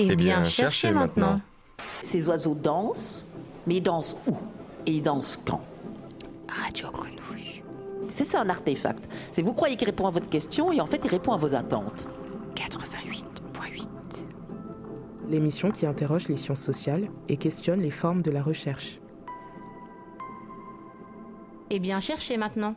Eh bien, cherchez maintenant. Ces oiseaux dansent, mais ils dansent où Et ils dansent quand? Radio Grenouille. C'est ça un artefact. C'est vous croyez qu'il répond à votre question et en fait il répond à vos attentes. 88.8. L'émission qui interroge les sciences sociales et questionne les formes de la recherche. Eh bien, cherchez maintenant.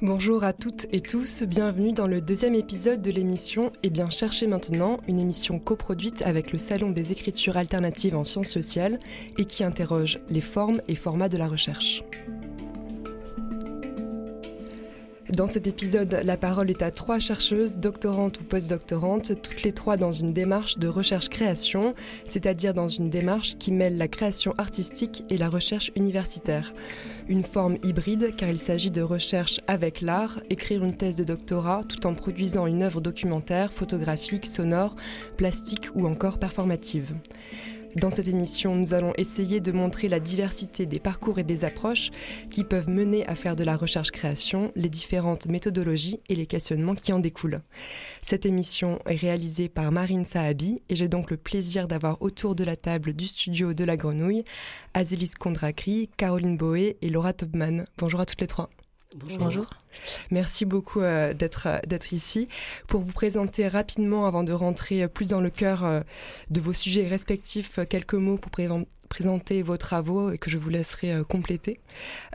Bonjour à toutes et tous, bienvenue dans le deuxième épisode de l'émission Eh bien cherchez maintenant, une émission coproduite avec le Salon des écritures alternatives en sciences sociales et qui interroge les formes et formats de la recherche. Dans cet épisode, la parole est à trois chercheuses, doctorantes ou postdoctorantes, toutes les trois dans une démarche de recherche-création, c'est-à-dire dans une démarche qui mêle la création artistique et la recherche universitaire une forme hybride car il s'agit de recherche avec l'art, écrire une thèse de doctorat tout en produisant une œuvre documentaire, photographique, sonore, plastique ou encore performative. Dans cette émission, nous allons essayer de montrer la diversité des parcours et des approches qui peuvent mener à faire de la recherche-création, les différentes méthodologies et les questionnements qui en découlent. Cette émission est réalisée par Marine Saabi et j'ai donc le plaisir d'avoir autour de la table du studio de la Grenouille Azilis Kondrakri, Caroline Boé et Laura Tobman. Bonjour à toutes les trois. Bonjour. Merci beaucoup euh, d'être euh, d'être ici. Pour vous présenter rapidement, avant de rentrer plus dans le cœur euh, de vos sujets respectifs, quelques mots pour présenter vos travaux et que je vous laisserai euh, compléter.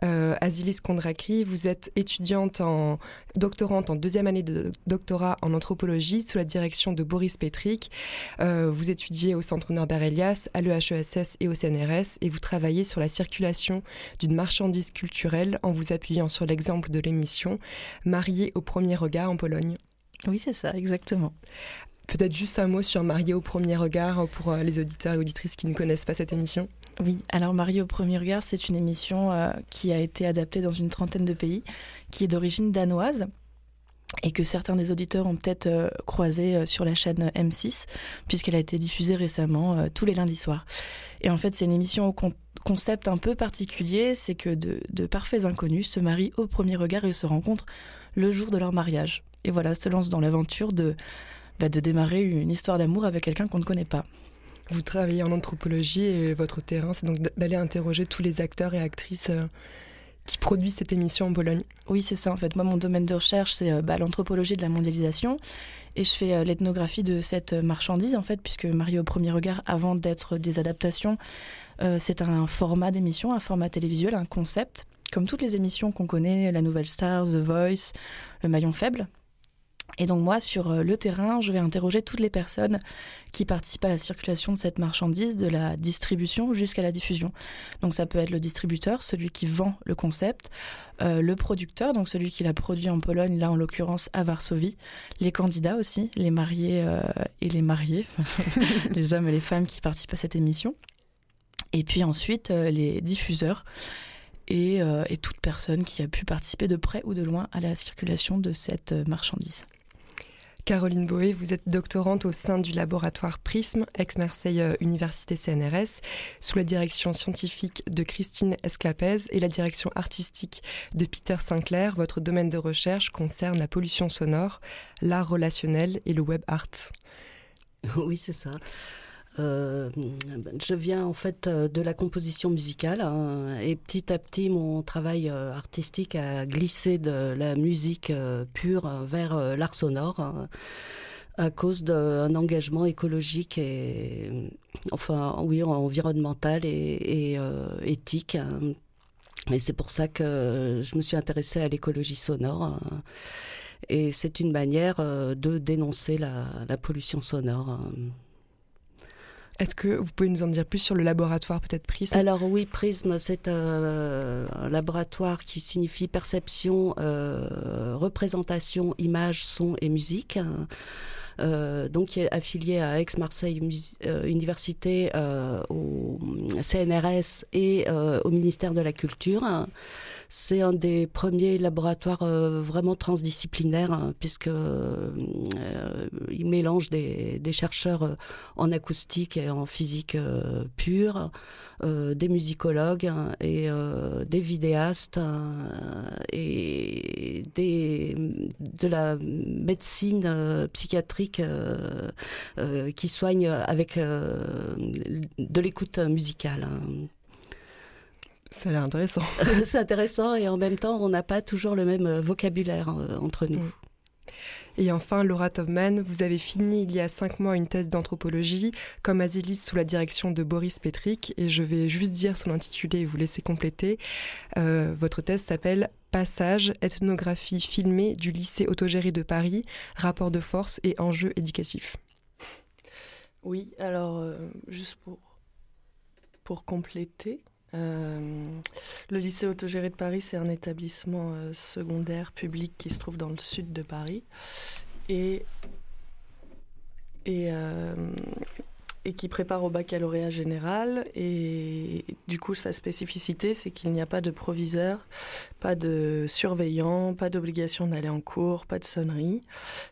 Euh, Azilis Kondrakri, vous êtes étudiante en doctorante en deuxième année de doctorat en anthropologie sous la direction de Boris Petrick. Euh, vous étudiez au Centre Norbert Elias, à l'EHESS et au CNRS et vous travaillez sur la circulation d'une marchandise culturelle en vous appuyant sur l'exemple de l'émission Mariée au premier regard en Pologne. Oui, c'est ça, exactement. Peut-être juste un mot sur Marié au premier regard pour euh, les auditeurs et auditrices qui ne connaissent pas cette émission. Oui, alors Marié au premier regard, c'est une émission euh, qui a été adaptée dans une trentaine de pays, qui est d'origine danoise et que certains des auditeurs ont peut-être euh, croisé sur la chaîne M6, puisqu'elle a été diffusée récemment tous les lundis soirs. Et en fait, c'est une émission au concept un peu particulier, c'est que de, parfaits inconnus se marient au premier regard et se rencontrent le jour de leur mariage. Et voilà, se lancent dans l'aventure de bah, de démarrer une histoire d'amour avec quelqu'un qu'on ne connaît pas. Vous travaillez en anthropologie et votre terrain, c'est donc d'aller interroger tous les acteurs et actrices euh, qui produisent cette émission en Pologne. Oui, c'est ça en fait. Moi, mon domaine de recherche, c'est euh, bah, l'anthropologie de la mondialisation. Et je fais euh, l'ethnographie de cette marchandise, en fait, puisque Marie au premier regard, avant d'être des adaptations, c'est un format d'émission, un format télévisuel, un concept. Comme toutes les émissions qu'on connaît, La Nouvelle Star, The Voice, Le Maillon Faible. Et donc moi, sur euh, le terrain, je vais interroger toutes les personnes qui participent à la circulation de cette marchandise, de la distribution jusqu'à la diffusion. Donc ça peut être le distributeur, celui qui vend le concept, euh, le producteur, donc celui qui l'a produit en Pologne, là en l'occurrence à Varsovie, les candidats aussi, les mariés euh, et les mariés, les hommes et les femmes qui participent à cette émission, et puis ensuite les diffuseurs. Et, et, toute personne qui a pu participer de près ou de loin à la circulation de cette marchandise. Caroline Boé, vous êtes doctorante au sein du laboratoire PRISM, ex-Marseille euh, Université CNRS, sous la direction scientifique de Christine Esclapez et la direction artistique de Peter Sinclair. Votre domaine de recherche concerne la pollution sonore, l'art relationnel et le web art. Oui, c'est ça. Euh, je viens en fait euh, de la composition musicale hein, et petit à petit mon travail euh, artistique a glissé de la musique pure vers l'art sonore hein, à cause d'un engagement écologique et enfin oui environnemental et, éthique. Hein. Et c'est pour ça que je me suis intéressée à l'écologie sonore. Et c'est une manière de dénoncer la pollution sonore. Est-ce que vous pouvez nous en dire plus sur le laboratoire peut-être Prism? Alors oui, Prism, c'est un, laboratoire qui signifie perception, euh, représentation, image, son et musique. Euh, donc qui est affilié à Aix-Marseille euh, Université, au CNRS et au ministère de la Culture. C'est un des premiers laboratoires vraiment transdisciplinaires, hein, puisque il mélange des, chercheurs en acoustique et en physique pure, des musicologues hein, et des vidéastes hein, et de la médecine psychiatrique qui soigne avec de l'écoute musicale. Hein. Ça a l'air intéressant. c'est intéressant et en même temps, on n'a pas toujours le même euh, vocabulaire euh, entre nous. Mm. Et enfin, Laura Tobman, vous avez fini il y a cinq mois une thèse d'anthropologie comme Asilis sous la direction de Boris Petrick et je vais juste dire son intitulé et vous laisser compléter. Euh, votre thèse s'appelle Passage, ethnographie filmée du lycée autogéré de Paris, rapport de force et enjeux éducatifs. Oui, alors euh, juste pour, pour compléter, euh, le lycée autogéré de Paris, c'est un établissement euh, secondaire public qui se trouve dans le sud de Paris. Et, et et qui prépare au baccalauréat général. Et du coup, sa spécificité, c'est qu'il n'y a pas de proviseur, pas de surveillant, pas d'obligation d'aller en cours, pas de sonnerie.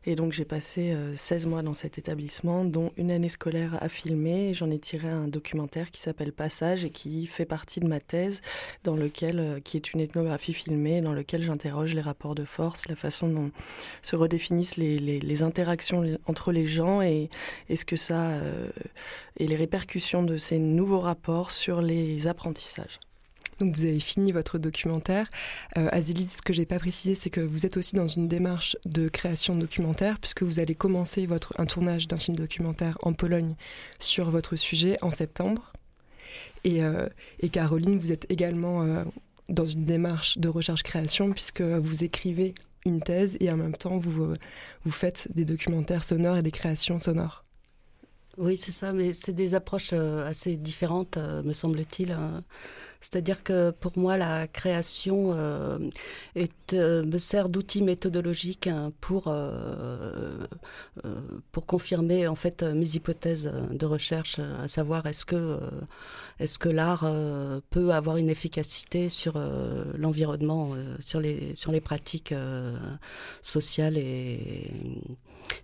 Et donc, j'ai passé 16 euh, mois dans cet établissement, dont une année scolaire à filmer. J'en ai tiré un documentaire qui s'appelle Passage et qui fait partie de ma thèse, dans lequel, euh, qui est une ethnographie filmée, dans lequel j'interroge les rapports de force, la façon dont se redéfinissent les, interactions entre les gens et, est ce que ça... Euh, et les répercussions de ces nouveaux rapports sur les apprentissages. Donc vous avez fini votre documentaire. Euh, Azilis, ce que j'ai pas précisé, c'est que vous êtes aussi dans une démarche de création documentaire, puisque vous allez commencer votre, un tournage d'un film documentaire en Pologne sur votre sujet en septembre. Et, euh, Caroline, vous êtes également euh, dans une démarche de recherche-création, puisque vous écrivez une thèse et en même temps vous, euh, vous faites des documentaires sonores et des créations sonores. Oui, c'est ça, mais c'est des approches euh, assez différentes, euh, me semble-t-il. Hein. C'est-à-dire que pour moi, la création euh, me sert d'outil méthodologique hein, pour, pour confirmer en fait mes hypothèses de recherche, à savoir est-ce que, est-ce que l'art peut avoir une efficacité sur l'environnement, sur, les, sur les pratiques sociales et,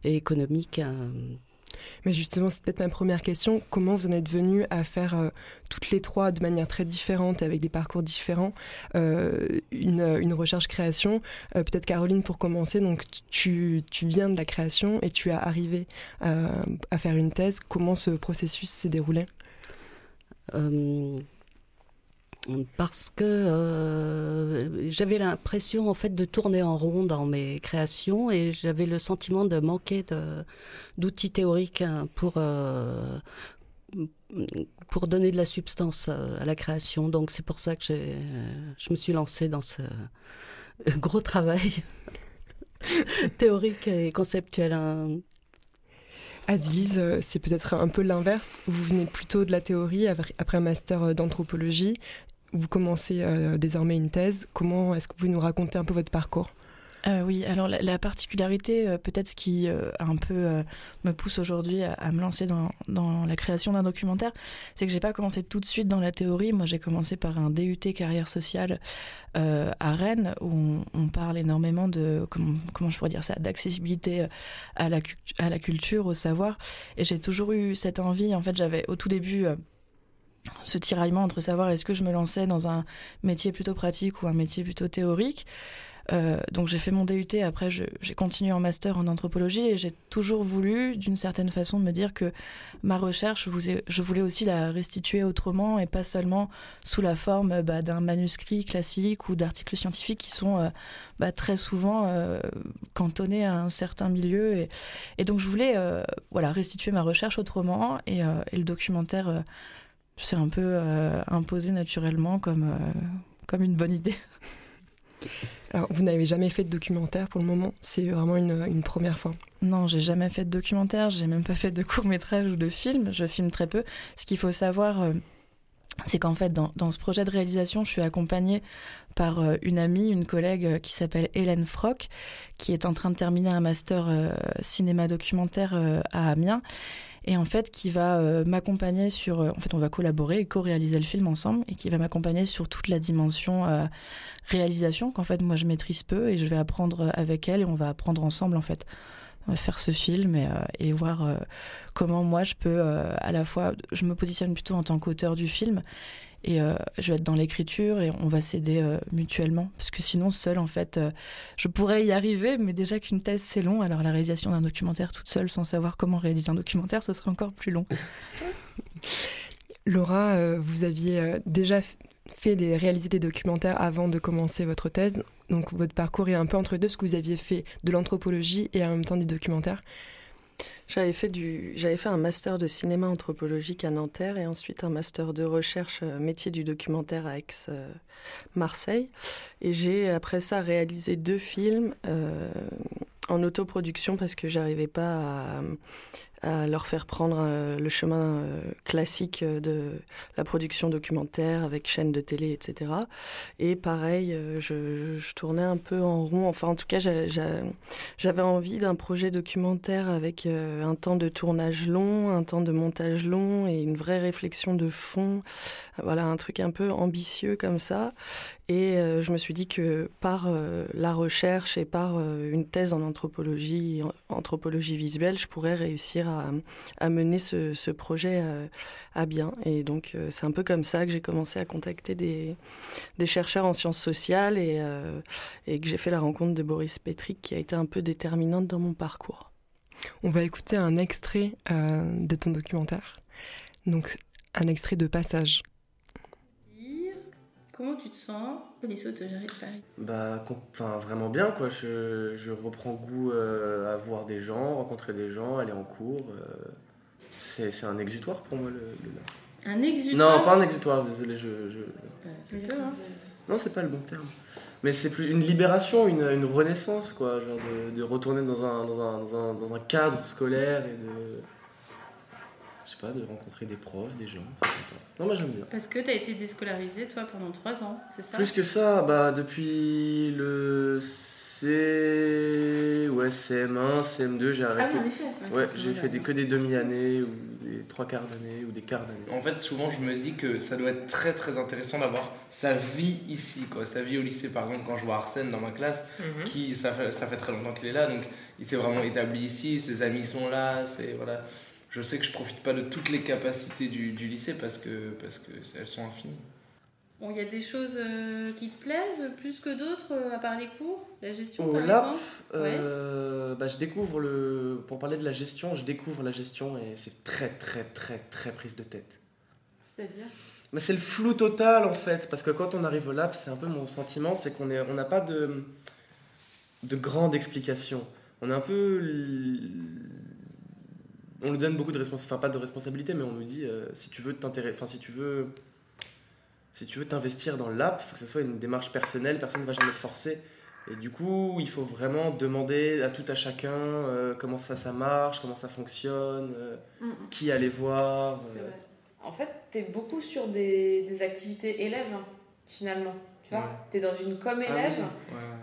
et économiques. Hein. Mais justement, c'est peut-être ma première question. Comment vous en êtes venu à faire euh, toutes les trois de manière très différente, avec des parcours différents, euh, une, une recherche-création euh, Peut-être Caroline, pour commencer, donc tu, tu, viens de la création et tu as arrivé à faire une thèse. Comment ce processus s'est déroulé? Parce que euh, j'avais l'impression en fait de tourner en rond dans mes créations et j'avais le sentiment de manquer d'outils théoriques hein, pour euh, pour donner de la substance à la création. Donc c'est pour ça que je me suis lancée dans ce gros travail théorique et conceptuel. Hein. Euh, c'est peut-être un peu l'inverse. Vous venez plutôt de la théorie après un master d'anthropologie vous commencez euh, désormais une thèse. Comment est-ce que vous nous racontez un peu votre parcours? Euh, oui, alors la, particularité, euh, peut-être ce qui un peu me pousse aujourd'hui à, me lancer dans, la création d'un documentaire, c'est que j'ai pas commencé tout de suite dans la théorie. Moi, j'ai commencé par un DUT carrière sociale à Rennes, où on, parle énormément de comment, je pourrais dire ça, d'accessibilité à la culture, au savoir. Et j'ai toujours eu cette envie. En fait, j'avais au tout début ce tiraillement entre savoir est-ce que je me lançais dans un métier plutôt pratique ou un métier plutôt théorique. Euh, donc j'ai fait mon DUT, après j'ai continué en master en anthropologie et j'ai toujours voulu, d'une certaine façon, me dire que ma recherche, je voulais aussi la restituer autrement et pas seulement sous la forme bah, d'un manuscrit classique ou d'articles scientifiques qui sont euh, bah, très souvent euh, cantonnés à un certain milieu. Et, donc je voulais voilà, restituer ma recherche autrement et, et le documentaire c'est un peu euh, imposé naturellement comme, euh, comme une bonne idée. Alors, vous n'avez jamais fait de documentaire pour le moment? C'est vraiment une, une, première fois? Non, j'ai jamais fait de documentaire, j'ai même pas fait de court métrage ou de film, je filme très peu. Ce qu'il faut savoir, euh, c'est qu'en fait, dans, dans, ce projet de réalisation, je suis accompagnée par une amie, une collègue qui s'appelle Hélène Frock, qui est en train de terminer un master cinéma documentaire à Amiens et en fait qui va euh, m'accompagner sur. en fait, on va collaborer et co-réaliser le film ensemble et qui va m'accompagner sur toute la dimension réalisation qu'en fait moi je maîtrise peu et je vais apprendre avec elle et on va apprendre ensemble en fait. On va faire ce film et voir comment moi je peux à la fois. Je me positionne plutôt en tant qu'auteur du film et euh, je vais être dans l'écriture et on va s'aider euh, mutuellement parce que sinon seul en fait euh, je pourrais y arriver mais déjà qu'une thèse c'est long alors la réalisation d'un documentaire toute seule sans savoir comment réaliser un documentaire ce serait encore plus long. Laura, vous aviez déjà fait des réalisé des documentaires avant de commencer votre thèse donc votre parcours est un peu entre deux parce que vous aviez fait de l'anthropologie et en même temps des documentaires. J'avais fait, du, j'avais fait un master de cinéma anthropologique à Nanterre et ensuite un master de recherche euh, métier du documentaire à Aix-Marseille. et j'ai après ça réalisé deux films euh, en autoproduction parce que j'arrivais pas à, à leur faire prendre euh, le chemin euh, classique de la production documentaire avec chaîne de télé, etc. Et pareil, euh, je, je, tournais un peu en rond. Enfin, en tout cas, j'avais envie d'un projet documentaire avec un temps de tournage long, un temps de montage long et une vraie réflexion de fond. Voilà, un truc un peu ambitieux comme ça. Et euh, je me suis dit que par euh, la recherche et par euh, une thèse en anthropologie, anthropologie visuelle, je pourrais réussir à, mener ce, projet à bien. Et donc c'est un peu comme ça que j'ai commencé à contacter des, chercheurs en sciences sociales et, et que j'ai fait la rencontre de Boris Petrick qui a été un peu déterminante dans mon parcours. On va écouter un extrait de ton documentaire. Donc un extrait de passage. Comment tu te sens au lycée autogéré de Paris? Bah, enfin, vraiment bien, quoi. Je, je reprends goût euh, à voir des gens, rencontrer des gens, aller en cours. Euh, c'est un exutoire pour moi, le, le... Un exutoire? Non, pas un exutoire, désolé, je... je... Bah, hein. Non, c'est pas le bon terme. Mais c'est plus une libération, une, une, renaissance, quoi. Genre de, de retourner dans un, dans, un, dans, un, dans un cadre scolaire et de je sais pas, de rencontrer des profs, des gens, c'est sympa. Non, moi j'aime bien. Parce que tu as été déscolarisé, toi, pendant 3 ans, c'est ça? Plus que ça, bah depuis le C... Ouais, CM1, CM2, j'ai arrêté. Ah oui, en effet. Ouais, j'ai fait des, que des demi-années, ou des trois quarts d'année, ou des quarts d'année. En fait, souvent, je me dis que ça doit être très très intéressant d'avoir sa vie ici, quoi. Sa vie au lycée, par exemple, quand je vois Arsène dans ma classe, mhm. qui, ça fait, ça fait très longtemps qu'il est là, donc il s'est vraiment établi ici, ses amis sont là, c'est... Voilà je sais que je profite pas de toutes les capacités du, du lycée parce que, parce que elles sont infinies. Bon, il y a des choses euh, qui te plaisent plus que d'autres, euh, à part les cours, la gestion Au par LAP, exemple? euh, bah, je découvre le. Pour parler de la gestion, je découvre la gestion et c'est très, très, très, très prise de tête. C'est-à-dire? Bah, C'est le flou total en fait, parce que quand on arrive au LAP, c'est un peu mon sentiment, c'est qu'on on n'a pas de, de grande explication. On est un peu on nous donne beaucoup de responsabilités, enfin pas de responsabilité, mais on nous dit euh, si tu veux t'intéresser, enfin si tu veux, si tu veux t'investir dans l'app, il faut que ça soit une démarche personnelle, personne ne va jamais te forcer. Et du coup, il faut vraiment demander à tout à chacun euh, comment ça, ça marche, comment ça fonctionne, euh, mm, qui aller voir. En fait, tu es beaucoup sur des, des activités élèves, hein, finalement. Tu vois, tu es dans une com ah élève,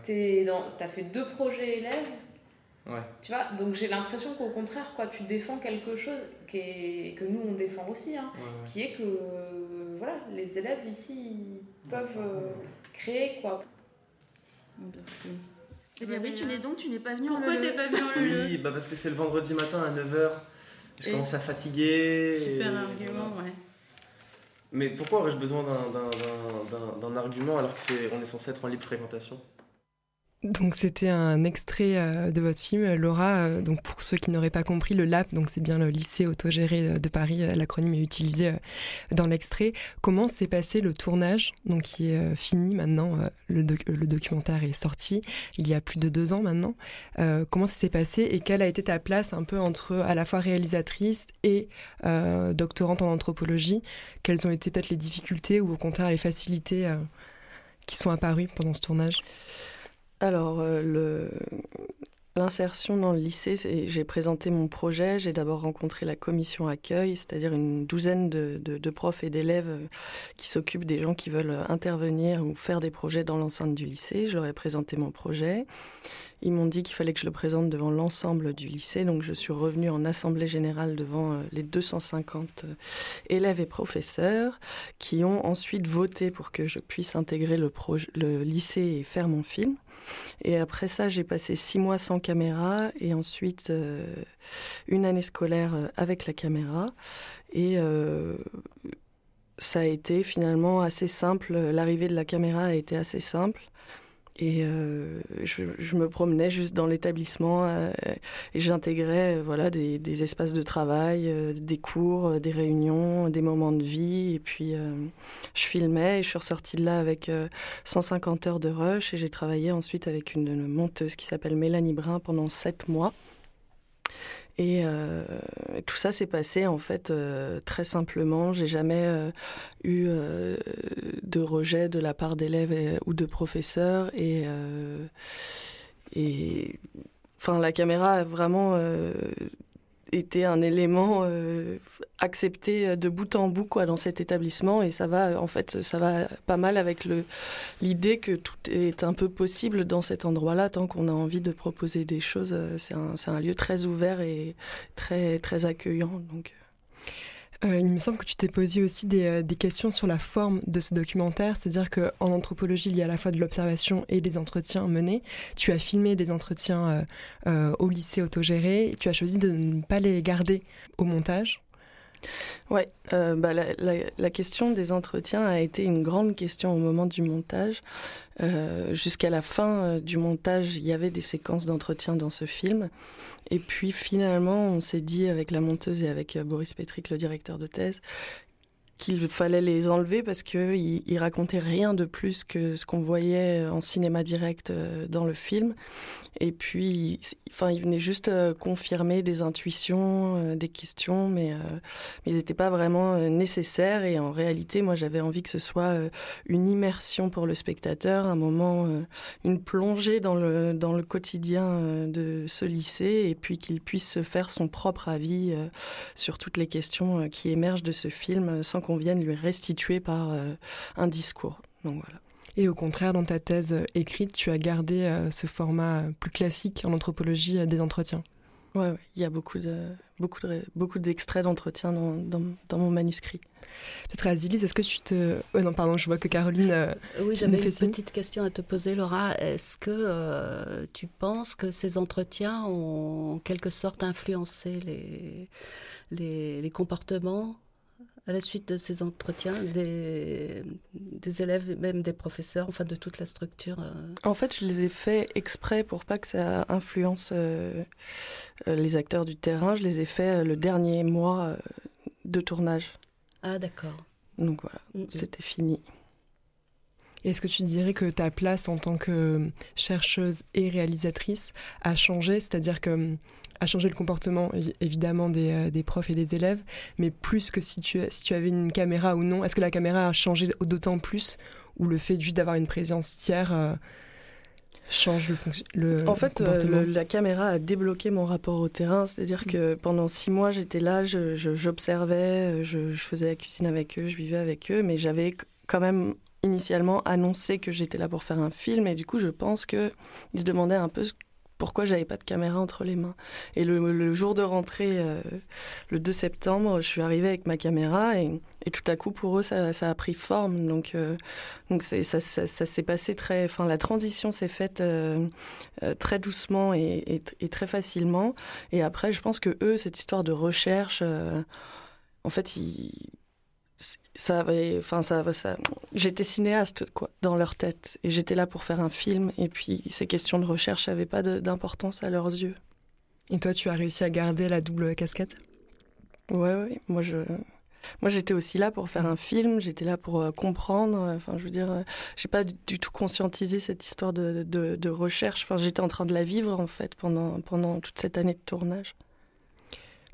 tu as fait deux projets élèves, tu vois, donc j'ai l'impression qu'au contraire, quoi, tu défends quelque chose qui est, que nous on défend aussi, hein, qui est que voilà, les élèves ici peuvent euh, créer quoi. Eh bien oui, tu n'es donc tu n'es pas venu Pourquoi en t'es pas venu en leu Oui, bah parce que c'est le vendredi matin à 9h. Je commence à fatiguer. Super argument, ouais. Mais pourquoi aurais-je besoin d'un argument alors qu'on est censé être en libre fréquentation? Donc c'était un extrait euh, de votre film, Laura. Euh, donc pour ceux qui n'auraient pas compris, le LAP, donc c'est bien le lycée autogéré de Paris. Euh, l'acronyme est utilisé dans l'extrait. Comment s'est passé le tournage, donc qui est fini maintenant. Le, le, documentaire est sorti il y a plus de deux ans maintenant. comment ça s'est passé et quelle a été ta place un peu entre à la fois réalisatrice et doctorante en anthropologie? Quelles ont été peut-être les difficultés ou au contraire les facilités qui sont apparues pendant ce tournage? Alors, euh, L'insertion dans le lycée, j'ai présenté mon projet, j'ai d'abord rencontré la commission accueil, c'est-à-dire une douzaine de, profs et d'élèves euh, qui s'occupent des gens qui veulent intervenir ou faire des projets dans l'enceinte du lycée. Je leur ai présenté mon projet. ils m'ont dit qu'il fallait que je le présente devant l'ensemble du lycée. Donc je suis revenue en assemblée générale devant euh, les 250 euh, élèves et professeurs qui ont ensuite voté pour que je puisse intégrer le, le lycée et faire mon film. Et après ça, j'ai passé six mois sans caméra et ensuite une année scolaire avec la caméra. Et ça a été finalement assez simple. L'arrivée de la caméra a été assez simple. Et euh, je, me promenais juste dans l'établissement euh, et j'intégrais euh, voilà des, espaces de travail, des cours, des réunions, des moments de vie. Et puis je filmais et je suis ressortie de là avec 150 heures de rush et j'ai travaillé ensuite avec une monteuse qui s'appelle Mélanie Brun pendant sept mois. Et euh, tout ça s'est passé en fait euh, très simplement. J'ai jamais euh, eu de rejet de la part d'élèves ou de professeurs et et enfin la caméra a vraiment était un élément euh, accepté euh, de bout en bout quoi dans cet établissement. Et ça va en fait ça va pas mal avec le l'idée que tout est un peu possible dans cet endroit-là tant qu'on a envie de proposer des choses euh, c'est un, un lieu très ouvert et très très accueillant. Donc euh, il me semble que tu t'es posé aussi euh, des, questions sur la forme de ce documentaire, c'est-à-dire qu'en anthropologie, il y a à la fois de l'observation et des entretiens menés. Tu as filmé des entretiens euh, au lycée autogéré, tu as choisi de ne pas les garder au montage. Ouais, bah la, question des entretiens a été une grande question au moment du montage. Jusqu'à la fin du montage, il y avait des séquences d'entretien dans ce film. Et puis finalement, on s'est dit avec la monteuse et avec euh, Boris Petrick, le directeur de thèse, qu'il fallait les enlever parce qu'ils il racontaient rien de plus que ce qu'on voyait en cinéma direct euh, dans le film. Et puis, enfin, il venait juste euh, confirmer des intuitions, euh, des questions, mais, mais ils n'étaient pas vraiment nécessaires. Et en réalité, moi, j'avais envie que ce soit une immersion pour le spectateur, un moment, une plongée dans le, dans le quotidien de ce lycée, et puis qu'il puisse se faire son propre avis sur toutes les questions qui émergent de ce film sans qu'on vienne lui restituer par euh, un discours. Donc voilà. Et au contraire, dans ta thèse euh, écrite, tu as gardé euh, ce format plus classique en anthropologie des entretiens. Oui, ouais, il y a beaucoup de beaucoup de, beaucoup d'extraits d'entretien dans, dans, mon manuscrit. Peut-être Azilis, est-ce que tu te... Oh non, pardon, je vois que Caroline... oui, j'avais une petite question à te poser, Laura. Est-ce que tu penses que ces entretiens ont en quelque sorte influencé les, les, les comportements à la suite de ces entretiens des, des élèves, même des professeurs, enfin de toute la structure euh. En fait, je les ai faits exprès pour pas que ça influence euh, euh, les acteurs du terrain. Je les ai faits le dernier mois de tournage. Ah, d'accord. Donc voilà, mm, mm. c'était fini. Est-ce que tu dirais que ta place en tant que chercheuse et réalisatrice a changé? C'est-à-dire que a changé le comportement évidemment des, euh, des, profs et des élèves, mais plus que si tu, si tu avais une caméra ou non. Est-ce que la caméra a changé d'autant plus ou le fait juste d'avoir une présence tiers euh, change le, le En fait, euh, la caméra a débloqué mon rapport au terrain, c'est-à-dire que pendant six mois j'étais là, j'observais, je, je, faisais la cuisine avec eux, je vivais avec eux, mais j'avais quand même initialement annoncé que j'étais là pour faire un film et du coup je pense qu'ils se demandaient un peu pourquoi j'avais pas de caméra entre les mains. Et le, jour de rentrée, euh, le 2 septembre, je suis arrivée avec ma caméra et, tout à coup, pour eux, ça, a pris forme. Donc, euh, donc ça, s'est passé très. Enfin, la transition s'est faite euh, très doucement et, et, très facilement. Et après, je pense que eux, cette histoire de recherche, en fait, ils ça avait, enfin ça, ça j'étais cinéaste quoi dans leur tête et j'étais là pour faire un film et puis ces questions de recherche n'avaient pas d'importance à leurs yeux. Et toi, tu as réussi à garder la double casquette? Ouais, ouais. Moi, je, moi, j'étais aussi là pour faire un film. J'étais là pour euh, comprendre. Enfin, je veux dire, euh, j'ai pas du tout conscientisé cette histoire de, de, de recherche. Enfin, j'étais en train de la vivre en fait pendant pendant toute cette année de tournage.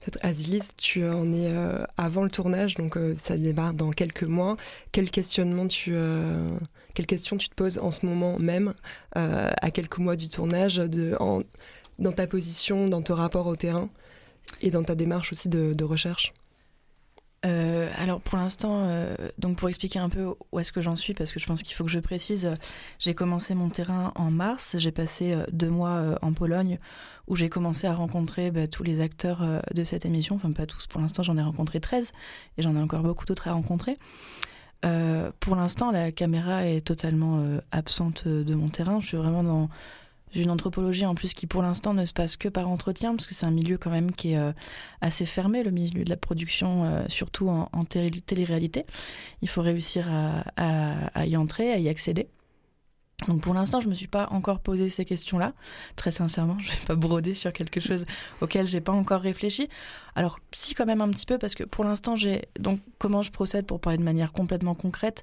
Peut-être tu en es euh, avant le tournage, donc euh, ça démarre dans quelques mois. Quel questionnement tu, euh, quelles questions tu te poses en ce moment même, à quelques mois du tournage, dans ta position, dans ton rapport au terrain et dans ta démarche aussi de, recherche? Euh, alors pour l'instant, euh, donc pour expliquer un peu où est-ce que j'en suis, parce que je pense qu'il faut que je précise, j'ai commencé mon terrain en mars, j'ai passé deux mois en Pologne où j'ai commencé à rencontrer bah, tous les acteurs de cette émission, enfin pas tous, pour l'instant j'en ai rencontré 13 et j'en ai encore beaucoup d'autres à rencontrer. pour l'instant, la caméra est totalement absente de mon terrain, je suis vraiment dans une anthropologie en plus qui pour l'instant ne se passe que par entretien, parce que c'est un milieu quand même qui est euh, assez fermé, le milieu de la production, euh, surtout en, télé-réalité. Il faut réussir à, y entrer, à y accéder. Donc pour l'instant, je ne me suis pas encore posé ces questions-là. Très sincèrement, je ne vais pas broder sur quelque chose auquel j'ai pas encore réfléchi. Alors si quand même un petit peu, parce que pour l'instant, j'ai donc comment je procède pour parler de manière complètement concrète.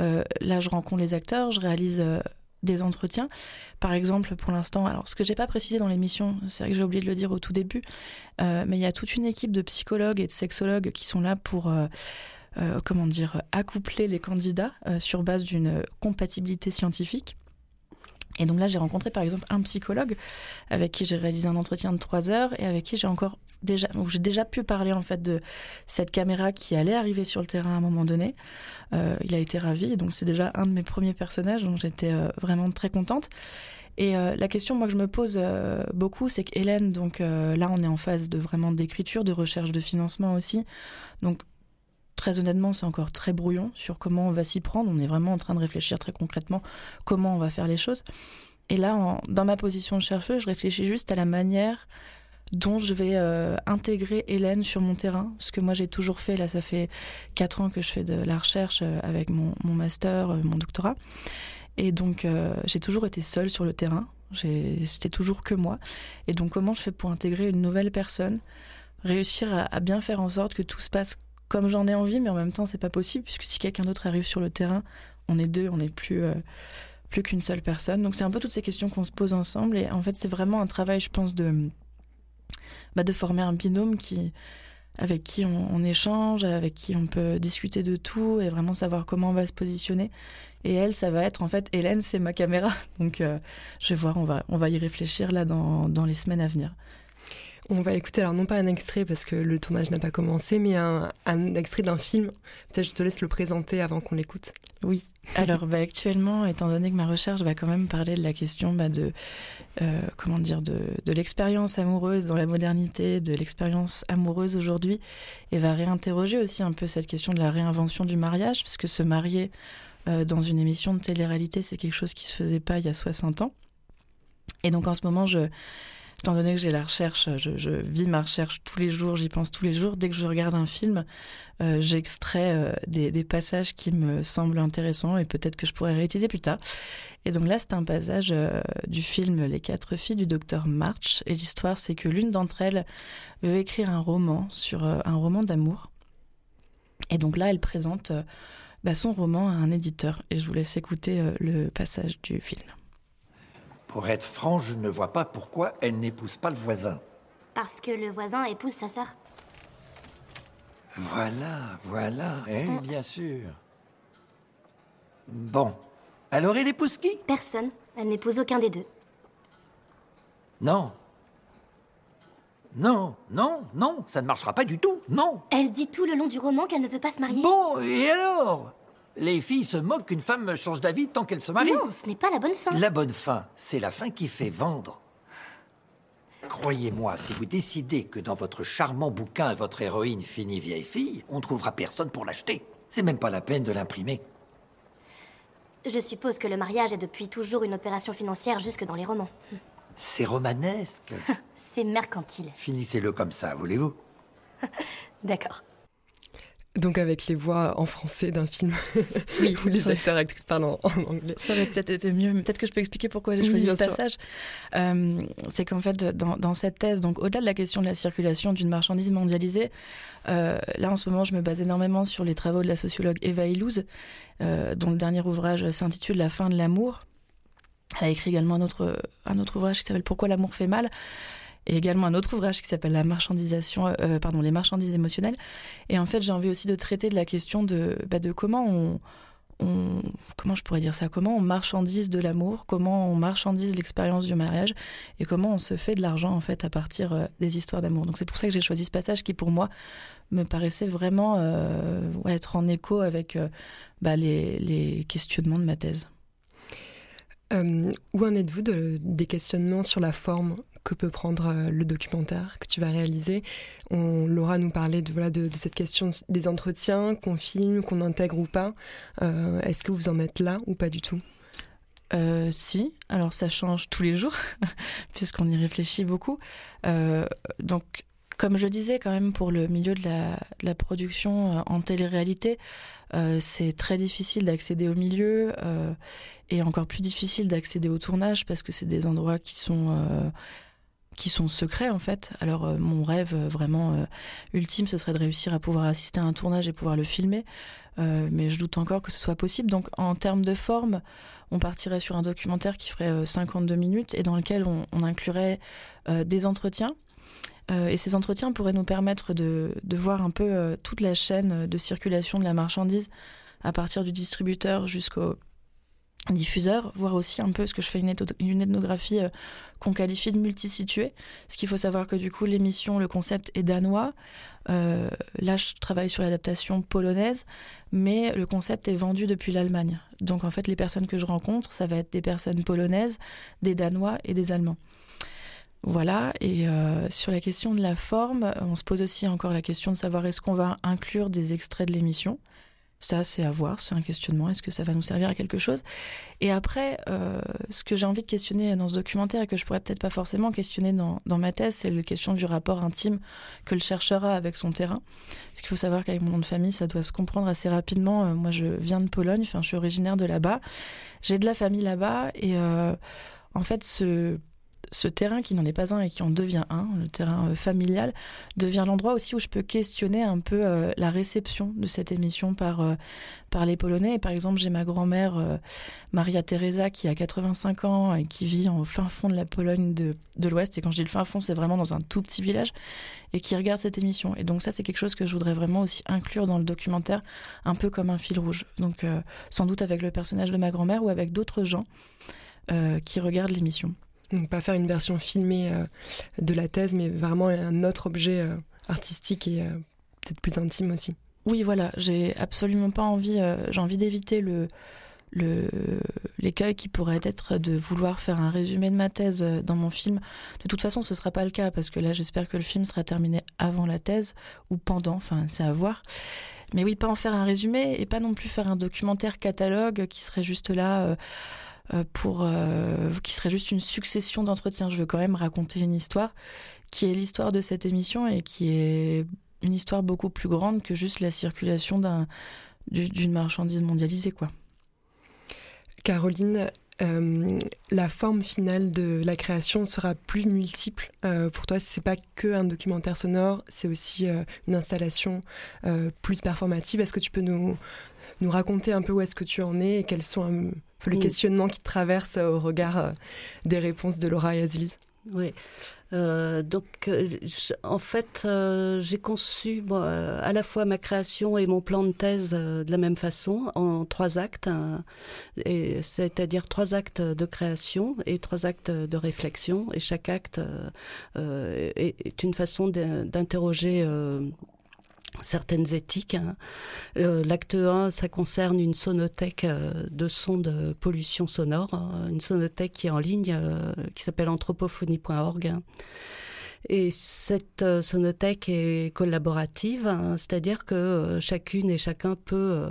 Euh, là, je rencontre les acteurs, je réalise des entretiens. Par exemple, pour l'instant, alors ce que j'ai pas précisé dans l'émission, c'est vrai que j'ai oublié de le dire au tout début, euh, mais il y a toute une équipe de psychologues et de sexologues qui sont là pour euh, euh, comment dire accoupler les candidats sur base d'une compatibilité scientifique. Et donc là, j'ai rencontré par exemple un psychologue avec qui j'ai réalisé un entretien de trois heures et avec qui j'ai encore déjà, j'ai déjà pu parler en fait de cette caméra qui allait arriver sur le terrain à un moment donné. Euh, il a été ravi, donc c'est déjà un de mes premiers personnages, donc j'étais euh, vraiment très contente. Et euh, la question, moi, que je me pose beaucoup, c'est qu'Hélène, donc là, on est en phase de vraiment d'écriture, de recherche de financement aussi. Donc, très honnêtement, c'est encore très brouillon sur comment on va s'y prendre. On est vraiment en train de réfléchir très concrètement comment on va faire les choses. Et là, dans ma position de chercheuse, je réfléchis juste à la manière dont je vais euh, intégrer Hélène sur mon terrain. Parce que moi, j'ai toujours fait, là, ça fait quatre ans que je fais de la recherche euh, avec mon, master, euh, mon doctorat. Et donc, j'ai toujours été seule sur le terrain. C'était toujours que moi. Et donc, comment je fais pour intégrer une nouvelle personne Réussir à, bien faire en sorte que tout se passe comme j'en ai envie, mais en même temps, c'est pas possible, puisque si quelqu'un d'autre arrive sur le terrain, on est deux, on n'est plus plus qu'une seule personne. Donc c'est un peu toutes ces questions qu'on se pose ensemble. Et en fait, c'est vraiment un travail, je pense, de, bah, de former un binôme qui, avec qui on, échange, avec qui on peut discuter de tout et vraiment savoir comment on va se positionner. Et elle, ça va être en fait, Hélène, c'est ma caméra. Donc euh, je vais voir, on va, on va y réfléchir là dans, dans les semaines à venir. On va écouter, alors non pas un extrait parce que le tournage n'a pas commencé, mais un, extrait d'un film. Peut-être je te laisse le présenter avant qu'on l'écoute. Oui. Alors bah, actuellement, étant donné que ma recherche va quand même parler de la question bah, de euh, comment dire de, l'expérience amoureuse dans la modernité, de l'expérience amoureuse aujourd'hui, et va réinterroger aussi un peu cette question de la réinvention du mariage, puisque se marier euh, dans une émission de télé-réalité, c'est quelque chose qui se faisait pas il y a 60 ans. Et donc en ce moment, je Étant donné que j'ai la recherche, je, vis ma recherche tous les jours, j'y pense tous les jours. Dès que je regarde un film, euh, j'extrais euh, des, passages qui me semblent intéressants et peut-être que je pourrais réutiliser plus tard. Et donc là, c'est un passage euh, du film Les quatre filles du docteur March. Et l'histoire, c'est que l'une d'entre elles veut écrire un roman sur un roman d'amour. Et donc là, elle présente bah, son roman à un éditeur. Et je vous laisse écouter le passage du film. Pour être franc, je ne vois pas pourquoi elle n'épouse pas le voisin. Parce que le voisin épouse sa sœur. Voilà, voilà. Eh, mm. bien sûr. Bon. Alors elle épouse qui? Personne. Elle n'épouse aucun des deux. Non. Non, non, non, ça ne marchera pas du tout, non. Elle dit tout le long du roman qu'elle ne veut pas se marier. Bon, et alors? Les filles se moquent qu'une femme change d'avis tant qu'elle se marie. Non, ce n'est pas la bonne fin. La bonne fin, c'est la fin qui fait vendre. Croyez-moi, si vous décidez que dans votre charmant bouquin, votre héroïne finit vieille fille, on ne trouvera personne pour l'acheter. C'est même pas la peine de l'imprimer. Je suppose que le mariage est depuis toujours une opération financière jusque dans les romans. C'est romanesque. C'est mercantile. Finissez-le comme ça, voulez-vous? D'accord. Donc avec les voix en français d'un film oui, où les acteurs et actrices parlent en, anglais. Ça aurait peut-être été mieux. Peut-être que je peux expliquer pourquoi j'ai choisi ce passage. Euh, c'est qu'en fait, dans, dans, cette thèse, donc au-delà de la question de la circulation d'une marchandise mondialisée, euh, là en ce moment, je me base énormément sur les travaux de la sociologue Eva Illouz, euh, dont le dernier ouvrage s'intitule La fin de l'amour. Elle a écrit également un autre, un autre ouvrage qui s'appelle Pourquoi l'amour fait mal et également un autre ouvrage qui s'appelle La marchandisation, euh, pardon, les marchandises émotionnelles. Et en fait, j'ai envie aussi de traiter de la question de, bah, de comment on, comment je pourrais dire ça Comment on marchandise de l'amour Comment on marchandise l'expérience du mariage Et comment on se fait de l'argent en fait à partir des histoires d'amour Donc c'est pour ça que j'ai choisi ce passage qui pour moi me paraissait vraiment être en écho avec bah, les questionnements de ma thèse. Euh, où en êtes-vous de, des questionnements sur la forme? Que peut prendre euh, le documentaire que tu vas réaliser On, Laura nous parlait de, voilà, de, cette question des entretiens qu'on filme, qu'on intègre ou pas. Euh, est-ce que vous en êtes là ou pas du tout? Si, alors ça change tous les jours, puisqu'on y réfléchit beaucoup. donc, comme je disais, quand même, pour le milieu de la, de la production en télé-réalité, c'est très difficile d'accéder au milieu et encore plus difficile d'accéder au tournage parce que c'est des endroits qui sont euh, qui sont secrets en fait. Alors euh, mon rêve euh, vraiment ultime ce serait de réussir à pouvoir assister à un tournage et pouvoir le filmer, mais je doute encore que ce soit possible. Donc en termes de forme, on partirait sur un documentaire qui ferait 52 minutes et dans lequel on, inclurait des entretiens. et ces entretiens pourraient nous permettre de voir un peu toute la chaîne de circulation de la marchandise à partir du distributeur jusqu'au diffuseur, voir aussi un peu ce que je fais une, une ethnographie euh, qu'on qualifie de multisituée. Ce qu'il faut savoir que du coup l'émission, le concept est danois. Euh, là, je travaille sur l'adaptation polonaise, mais le concept est vendu depuis l'Allemagne. Donc en fait, les personnes que je rencontre, ça va être des personnes polonaises, des Danois et des Allemands. Voilà, et euh, sur la question de la forme, on se pose aussi encore la question de savoir est-ce qu'on va inclure des extraits de l'émission. Ça, c'est à voir, c'est un questionnement. Est-ce que ça va nous servir à quelque chose? Et après, euh, ce que j'ai envie de questionner dans ce documentaire et que je pourrais peut-être pas forcément questionner dans, dans ma thèse, c'est la question du rapport intime que le chercheur a avec son terrain. Parce qu'il faut savoir qu'avec mon nom de famille, ça doit se comprendre assez rapidement. Euh, moi, je viens de Pologne, enfin, je suis originaire de là-bas. J'ai de la famille là-bas et euh, en fait, ce ce terrain qui n'en est pas un et qui en devient un, le terrain euh, familial, devient l'endroit aussi où je peux questionner un peu euh, la réception de cette émission par, euh, par les Polonais. Par exemple, j'ai ma grand-mère, Maria Teresa, qui a 85 ans et qui vit en fin fond de la Pologne de, de l'Ouest. Et quand je dis le fin fond, c'est vraiment dans un tout petit village et qui regarde cette émission. Et donc ça, c'est quelque chose que je voudrais vraiment aussi inclure dans le documentaire, un peu comme un fil rouge. Donc sans doute avec le personnage de ma grand-mère ou avec d'autres gens qui regardent l'émission. Donc pas faire une version filmée euh, de la thèse, mais vraiment un autre objet euh, artistique et euh, peut-être plus intime aussi. Oui, voilà, j'ai absolument pas envie, j'ai envie d'éviter le l'écueil qui pourrait être de vouloir faire un résumé de ma thèse dans mon film. De toute façon, ce sera pas le cas parce que là, j'espère que le film sera terminé avant la thèse ou pendant, enfin, c'est à voir. Mais oui, pas en faire un résumé et pas non plus faire un documentaire catalogue qui serait juste là pour euh, qui serait juste une succession d'entretiens. Je veux quand même raconter une histoire qui est l'histoire de cette émission et qui est une histoire beaucoup plus grande que juste la circulation d'un d'une marchandise mondialisée quoi. Caroline, euh, la forme finale de la création sera plus multiple. pour toi, c'est pas que un documentaire sonore, c'est aussi une installation plus performative. Est-ce que tu peux nous, nous raconter un peu où est-ce que tu en es et quels sont le mm. questionnement qui te traverse au regard euh, des réponses de Laura et Aziz. Oui. Euh, donc, euh, en fait, j'ai conçu à la fois ma création et mon plan de thèse de la même façon, en trois actes, hein, c'est-à-dire trois actes de création et trois actes de réflexion. Et chaque acte est, une façon d'interroger certaines éthiques. Hein. Euh, l'acte 1, ça concerne une sonothèque euh, de sons de pollution sonore, hein. une sonothèque qui est en ligne, euh, qui s'appelle anthropophonie.org. Hein. Et cette sonothèque est collaborative, c'est-à-dire que chacune et chacun peut,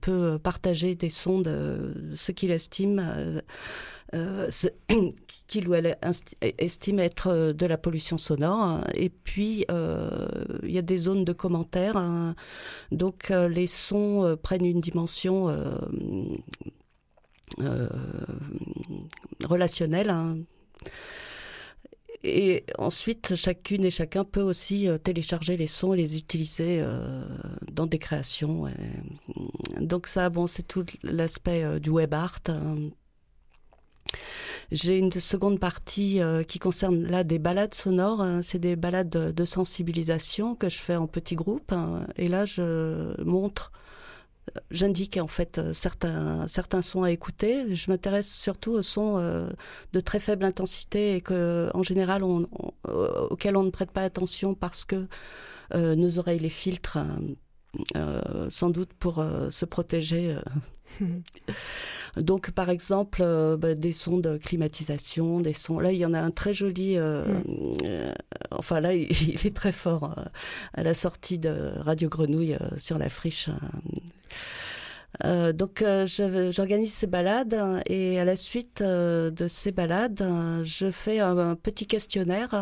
peut partager des sons de ce qu'il estime euh, qu'il ou elle estime être euh, de la pollution sonore. Et puis, euh, il y a des zones de commentaires. Hein. Donc, les sons prennent une dimension relationnelle. Hein. Et ensuite, chacune et chacun peut aussi télécharger les sons et les utiliser dans des créations. Donc ça, bon, c'est tout l'aspect du web art. Hein. J'ai une seconde partie euh, qui concerne là des balades sonores. Hein. c'est des balades de, sensibilisation que je fais en petits groupes. Hein. et là, je montre j'indique en fait certains, certains sons à écouter. Je m'intéresse surtout aux sons de très faible intensité et que, en général, on, auxquels on ne prête pas attention parce que nos oreilles les filtrent, sans doute pour se protéger. Donc, par exemple, euh, bah, des sons de climatisation, des sons. Là, il y en a un très joli. Euh, mm. euh, enfin, là, il, est très fort à la sortie de Radio Grenouille sur la friche. donc j'organise ces balades et à la suite de ces balades, je fais un petit questionnaire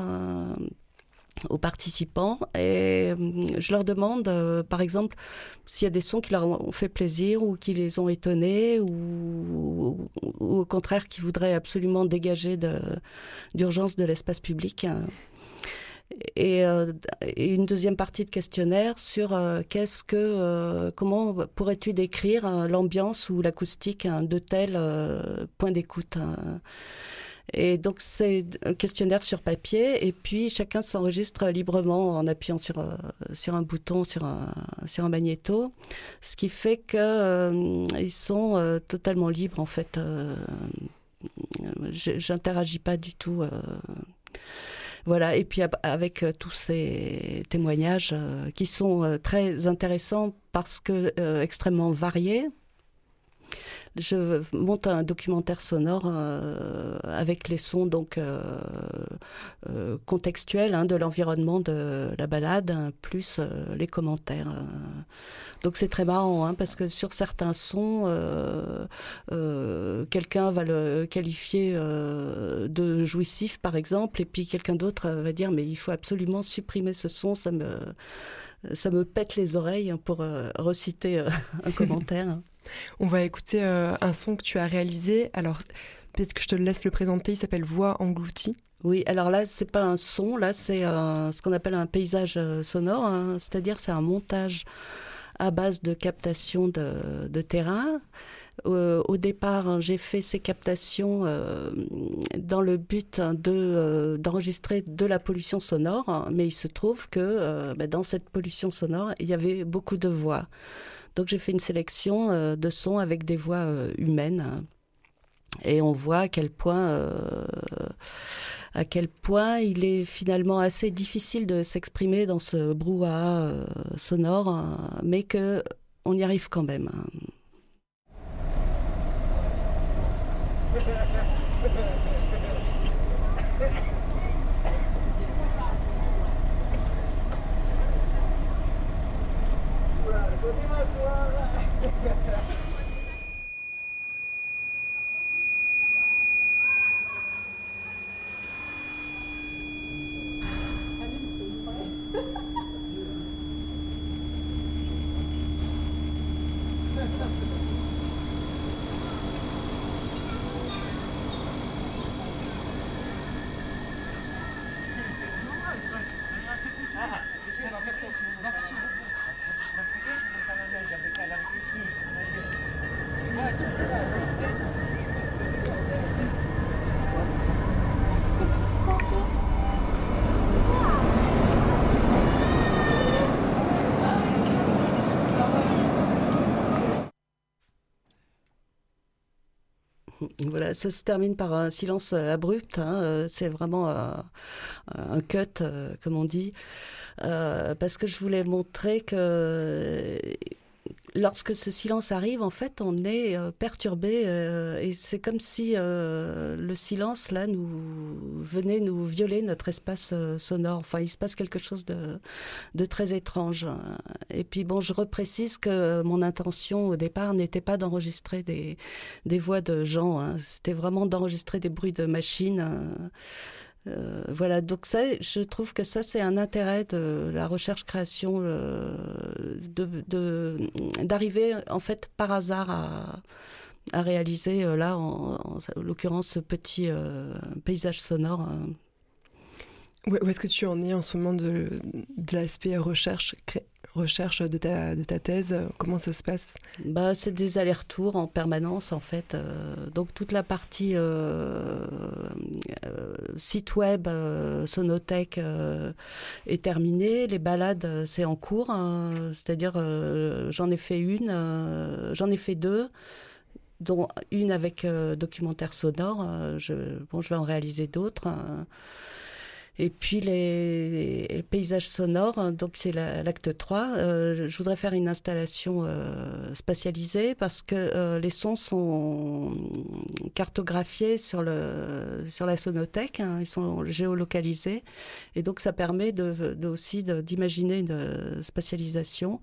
aux participants et euh, je leur demande, euh, par exemple, s'il y a des sons qui leur ont fait plaisir ou qui les ont étonnés ou, au contraire qui voudraient absolument dégager d'urgence de, l'espace public. Euh, et, une deuxième partie de questionnaire sur qu'est-ce que, comment pourrais-tu décrire l'ambiance ou l'acoustique de tel point d'écoute. Et donc c'est un questionnaire sur papier et puis chacun s'enregistre librement en appuyant sur, euh, sur un bouton, sur un, sur un magnéto, ce qui fait qu'ils euh, sont euh, totalement libres en fait. J'interagis pas du tout. Voilà, et puis avec tous ces témoignages qui sont très intéressants parce que extrêmement variés, je monte un documentaire sonore euh, avec les sons donc euh, euh, contextuels hein, de l'environnement de la balade, hein, plus les commentaires. Donc c'est très marrant hein, parce que sur certains sons, quelqu'un va le qualifier de jouissif par exemple, et puis quelqu'un d'autre va dire mais il faut absolument supprimer ce son, me ça me pète les oreilles pour reciter un commentaire. On va écouter euh, un son que tu as réalisé. Alors, peut-être que je te laisse le présenter. Il s'appelle Voix engloutie. Oui, alors là, c'est pas un son, là, c'est euh, ce qu'on appelle un paysage euh, sonore, hein. c'est-à-dire c'est un montage à base de captation de, terrain. au départ, j'ai fait ces captations dans le but de d'enregistrer de la pollution sonore, mais il se trouve que bah, dans cette pollution sonore, il y avait beaucoup de voix. Donc j'ai fait une sélection euh, de sons avec des voix euh, humaines. Et on voit à quel point, euh, à quel point il est finalement assez difficile de s'exprimer dans ce brouhaha sonore, mais que on y arrive quand même. Podemos suar. Voilà, ça se termine par un silence euh, abrupt. Hein, euh, c'est vraiment un cut, euh, comme on dit, parce que je voulais montrer que lorsque ce silence arrive, en fait, on est euh, perturbé euh, et c'est comme si euh, le silence là nous venait nous violer notre espace sonore. Enfin, il se passe quelque chose de, de très étrange. Et puis bon, je reprécise que mon intention au départ n'était pas d'enregistrer des, des voix de gens. Hein. C'était vraiment d'enregistrer des bruits de machines. Euh, voilà, donc ça, je trouve que ça, c'est un intérêt de la recherche-création, euh, d'arriver en fait par hasard à, réaliser, euh, là, en, l'occurrence, ce petit paysage sonore. Où, est-ce que tu en es en ce moment de, l'aspect recherche, recherche de ta, de ta thèse Comment ça se passe? Bah, C'est des allers-retours en permanence, en fait. donc, toute la partie site web, sonothèque est terminée. Les balades, c'est en cours. Hein. C'est-à-dire, j'en ai fait une, j'en ai fait deux dont une avec documentaire sonore. je, bon, je vais en réaliser d'autres. Hein. Et puis les, paysages sonores, hein, donc c'est l'acte 3. Euh, je voudrais faire une installation euh, spatialisée parce que euh, les sons sont cartographiés sur, le, sur la sonothèque, hein, ils sont géolocalisés. Et donc ça permet de, de aussi d'imaginer une spatialisation.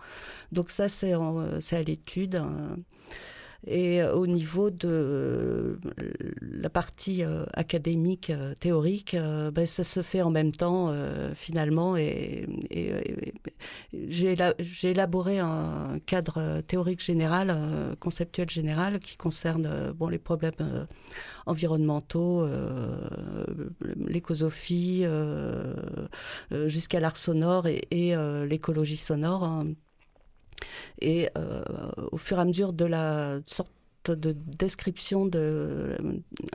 Donc ça c'est à l'étude. Hein. Et euh, au niveau de euh, la partie euh, académique, théorique, ben, ça se fait en même temps finalement. Et, j'ai élaboré un cadre théorique général, conceptuel général, qui concerne bon, les problèmes environnementaux, l'écosophie, jusqu'à l'art sonore et, l'écologie sonore. Hein. Et euh, au fur et à mesure de la sorte de description de,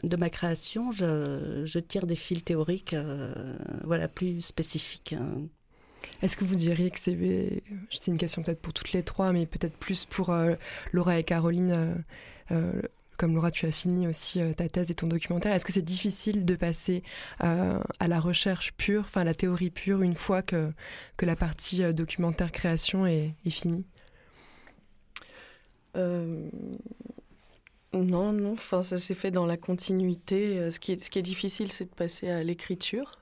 de ma création, je, je tire des fils théoriques euh, voilà, plus spécifiques. Hein. Est-ce que vous diriez que c'est, c'est une question peut-être pour toutes les trois, mais peut-être plus pour euh, Laura et Caroline comme Laura, tu as fini aussi ta thèse et ton documentaire. Est-ce que c'est difficile de passer à la recherche pure, enfin à la théorie pure, une fois que, que la partie documentaire création est, finie? Euh, non, non, enfin, ça s'est fait dans la continuité. Euh, ce qui est, difficile, c'est de passer à l'écriture.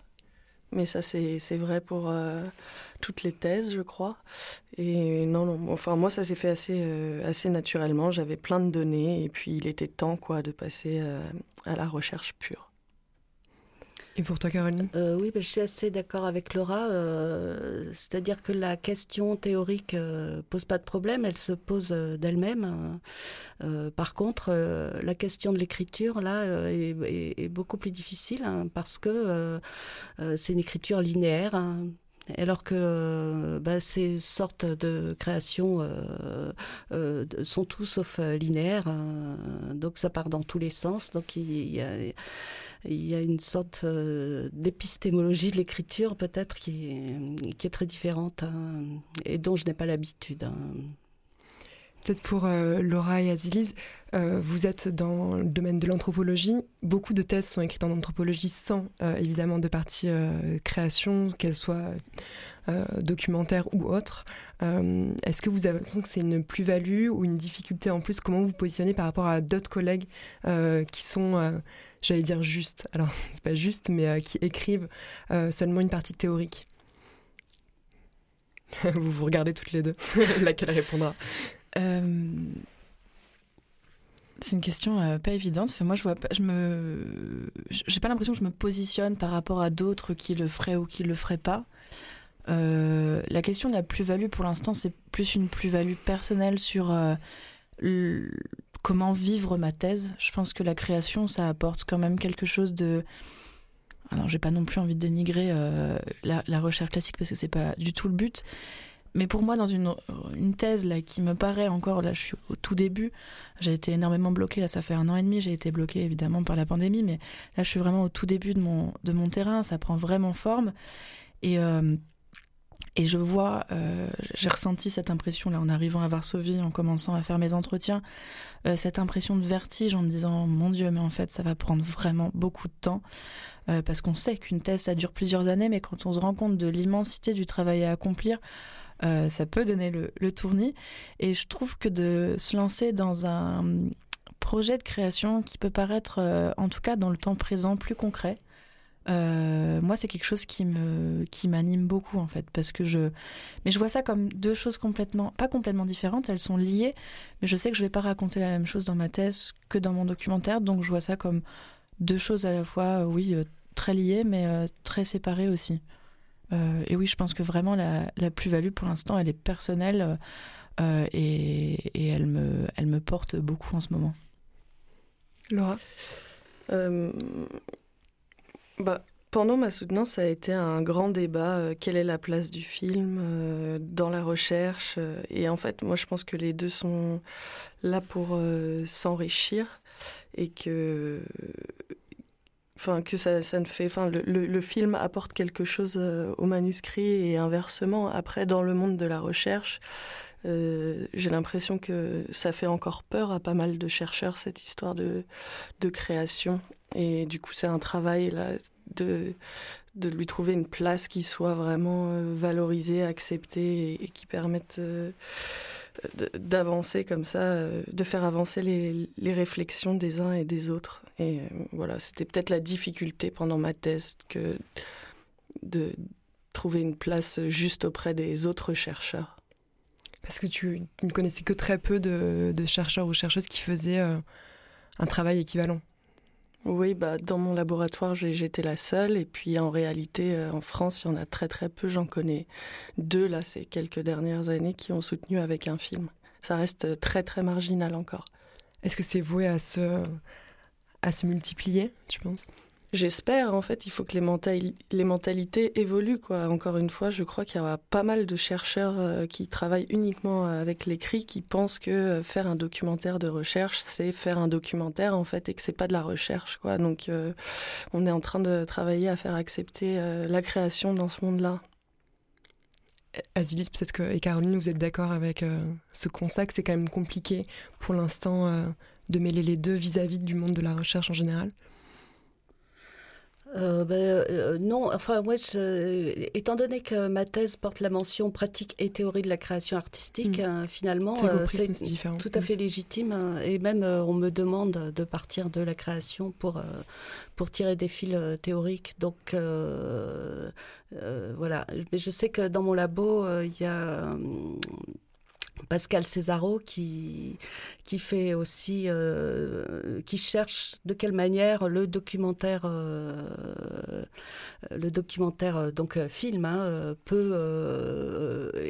Mais ça, c'est vrai pour euh, toutes les thèses, je crois. Et non, non, enfin, moi, ça s'est fait assez, assez naturellement. J'avais plein de données et puis il était temps, quoi, de passer à la recherche pure. Et pour toi, Caroline? Euh, Oui, je suis assez d'accord avec Laura. Euh, c'est-à-dire que la question théorique ne euh, pose pas de problème, elle se pose d'elle-même. par contre, la question de l'écriture, là, est, beaucoup plus difficile hein, parce que c'est une écriture linéaire. Hein. Alors que bah, ces sortes de créations sont tout sauf linéaires, hein. donc ça part dans tous les sens. Donc il y a, une sorte euh, d'épistémologie de l'écriture peut-être qui est très différente hein, et dont je n'ai pas l'habitude. Hein. Peut-être pour euh, Laura et Azilise, euh, vous êtes dans le domaine de l'anthropologie. Beaucoup de thèses sont écrites en anthropologie sans évidemment de partie création, qu'elle soit documentaire ou autre. Est-ce que vous avez l'impression que c'est une plus-value ou une difficulté en plus? Comment vous vous positionnez par rapport à d'autres collègues qui sont j'allais dire juste, alors c'est pas juste, mais euh, qui écrivent euh, seulement une partie théorique. vous vous regardez toutes les deux, laquelle répondra? euh, C'est une question pas évidente. Moi, je vois pas, je me, j'ai pas l'impression que je me positionne par rapport à d'autres qui le feraient ou qui le feraient pas. la question de la plus-value, pour l'instant, c'est plus une plus-value personnelle sur comment vivre ma thèse. Je pense que la création, ça apporte quand même quelque chose de. Alors, j'ai pas non plus envie de dénigrer euh, la, recherche classique parce que c'est pas du tout le but. Mais pour moi, dans une, thèse là qui me paraît encore, là, je suis au tout début. J'ai été énormément bloquée. Là, ça fait un an et demi. J'ai été bloquée évidemment par la pandémie, mais là, je suis vraiment au tout début de mon de mon terrain. Ça prend vraiment forme. Et euh, et je vois, euh, j'ai ressenti cette impression là en arrivant à Varsovie, en commençant à faire mes entretiens, euh, cette impression de vertige en me disant mon Dieu, mais en fait ça va prendre vraiment beaucoup de temps. Parce qu'on sait qu'une thèse ça dure plusieurs années, mais quand on se rend compte de l'immensité du travail à accomplir, ça peut donner le, le, tournis. Et je trouve que de se lancer dans un projet de création qui peut paraître, en tout cas dans le temps présent, plus concret, euh, moi, c'est quelque chose qui me qui m'anime beaucoup en fait, parce que je, mais je vois ça comme deux choses complètement, pas complètement différentes. Elles sont liées, mais je sais que je vais pas raconter la même chose dans ma thèse que dans mon documentaire, donc je vois ça comme deux choses à la fois, oui, euh, très liées, mais euh, très séparées aussi. Et oui, je pense que vraiment la, la plus-value pour l'instant, elle est personnelle et, et, elle me elle me porte beaucoup en ce moment. Laura bah, pendant ma soutenance, ça a été un grand débat. quelle est la place du film dans la recherche Et en fait, moi, je pense que les deux sont là pour s'enrichir et que enfin que ça, ne fait enfin le, film apporte quelque chose euh, au manuscrit et inversement après dans le monde de la recherche euh, j'ai l'impression que ça fait encore peur à pas mal de chercheurs cette histoire de, de création. Et du coup c'est un travail là de de lui trouver une place qui soit vraiment euh, valorisée, acceptée et, qui permette d'avancer comme ça, de faire avancer les, les, réflexions des uns et des autres. Et euh, voilà, c'était peut-être la difficulté pendant ma thèse que de trouver une place juste auprès des autres chercheurs. Parce que tu, ne connaissais que très peu de, chercheurs ou chercheuses qui faisaient euh, un travail équivalent. Oui, bah, dans mon laboratoire, j'étais la seule. Et puis en réalité, euh, en France, il y en a très très peu. J'en connais deux, là, ces quelques dernières années, qui ont soutenu avec un film. Ça reste très très marginal encore. Est-ce que c'est voué à se, à se multiplier, tu penses? J'espère, en fait, il faut que les, mentalités évoluent. Quoi. Encore une fois, je crois qu'il y aura pas mal de chercheurs euh, qui travaillent uniquement avec l'écrit, qui pensent que euh, faire un documentaire de recherche, c'est faire un documentaire, en fait, et que c'est pas de la recherche. Quoi. Donc, euh, on est en train de travailler à faire accepter la création dans ce monde-là. Azilis, peut-être que, et Caroline, vous êtes d'accord avec ce constat que c'est quand même compliqué pour l'instant de mêler les deux vis-à-vis du monde de la recherche en général? Euh, ben, euh, non, enfin moi, étant donné que ma thèse porte la mention pratique et théorie de la création artistique, hmm. hein, finalement, euh, c'est tout à fait légitime. Hein, et même, on me demande de partir de la création pour pour tirer des fils théoriques. Donc voilà. Mais je sais que dans mon labo, il y a Pascal Césaro qui, qui fait aussi, euh, qui cherche de quelle manière le documentaire, euh, le documentaire euh, donc film hein, peut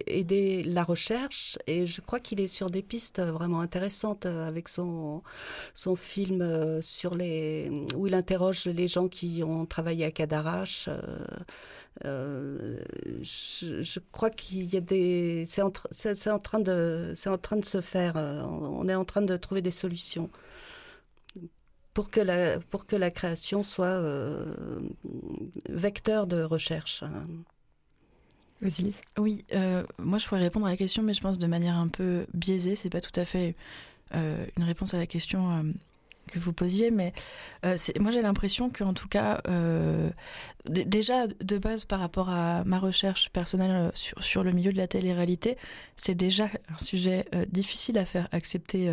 aider la recherche et je crois qu'il est sur des pistes vraiment intéressantes avec son son film sur les où il interroge les gens qui ont travaillé à Cadarache. Je, crois qu'il y a des. C'est en, en, train de, c'est en train de se faire. Euh, on est en train de trouver des solutions pour que la, pour que la création soit euh, vecteur de recherche. Oui, moi je pourrais répondre à la question, mais je pense de manière un peu biaisée. C'est pas tout à fait une réponse à la question que vous posiez, mais euh, moi j'ai l'impression qu'en tout cas, euh, déjà de base par rapport à ma recherche personnelle euh, sur, sur le milieu de la télé-réalité, c'est déjà un sujet difficile à faire accepter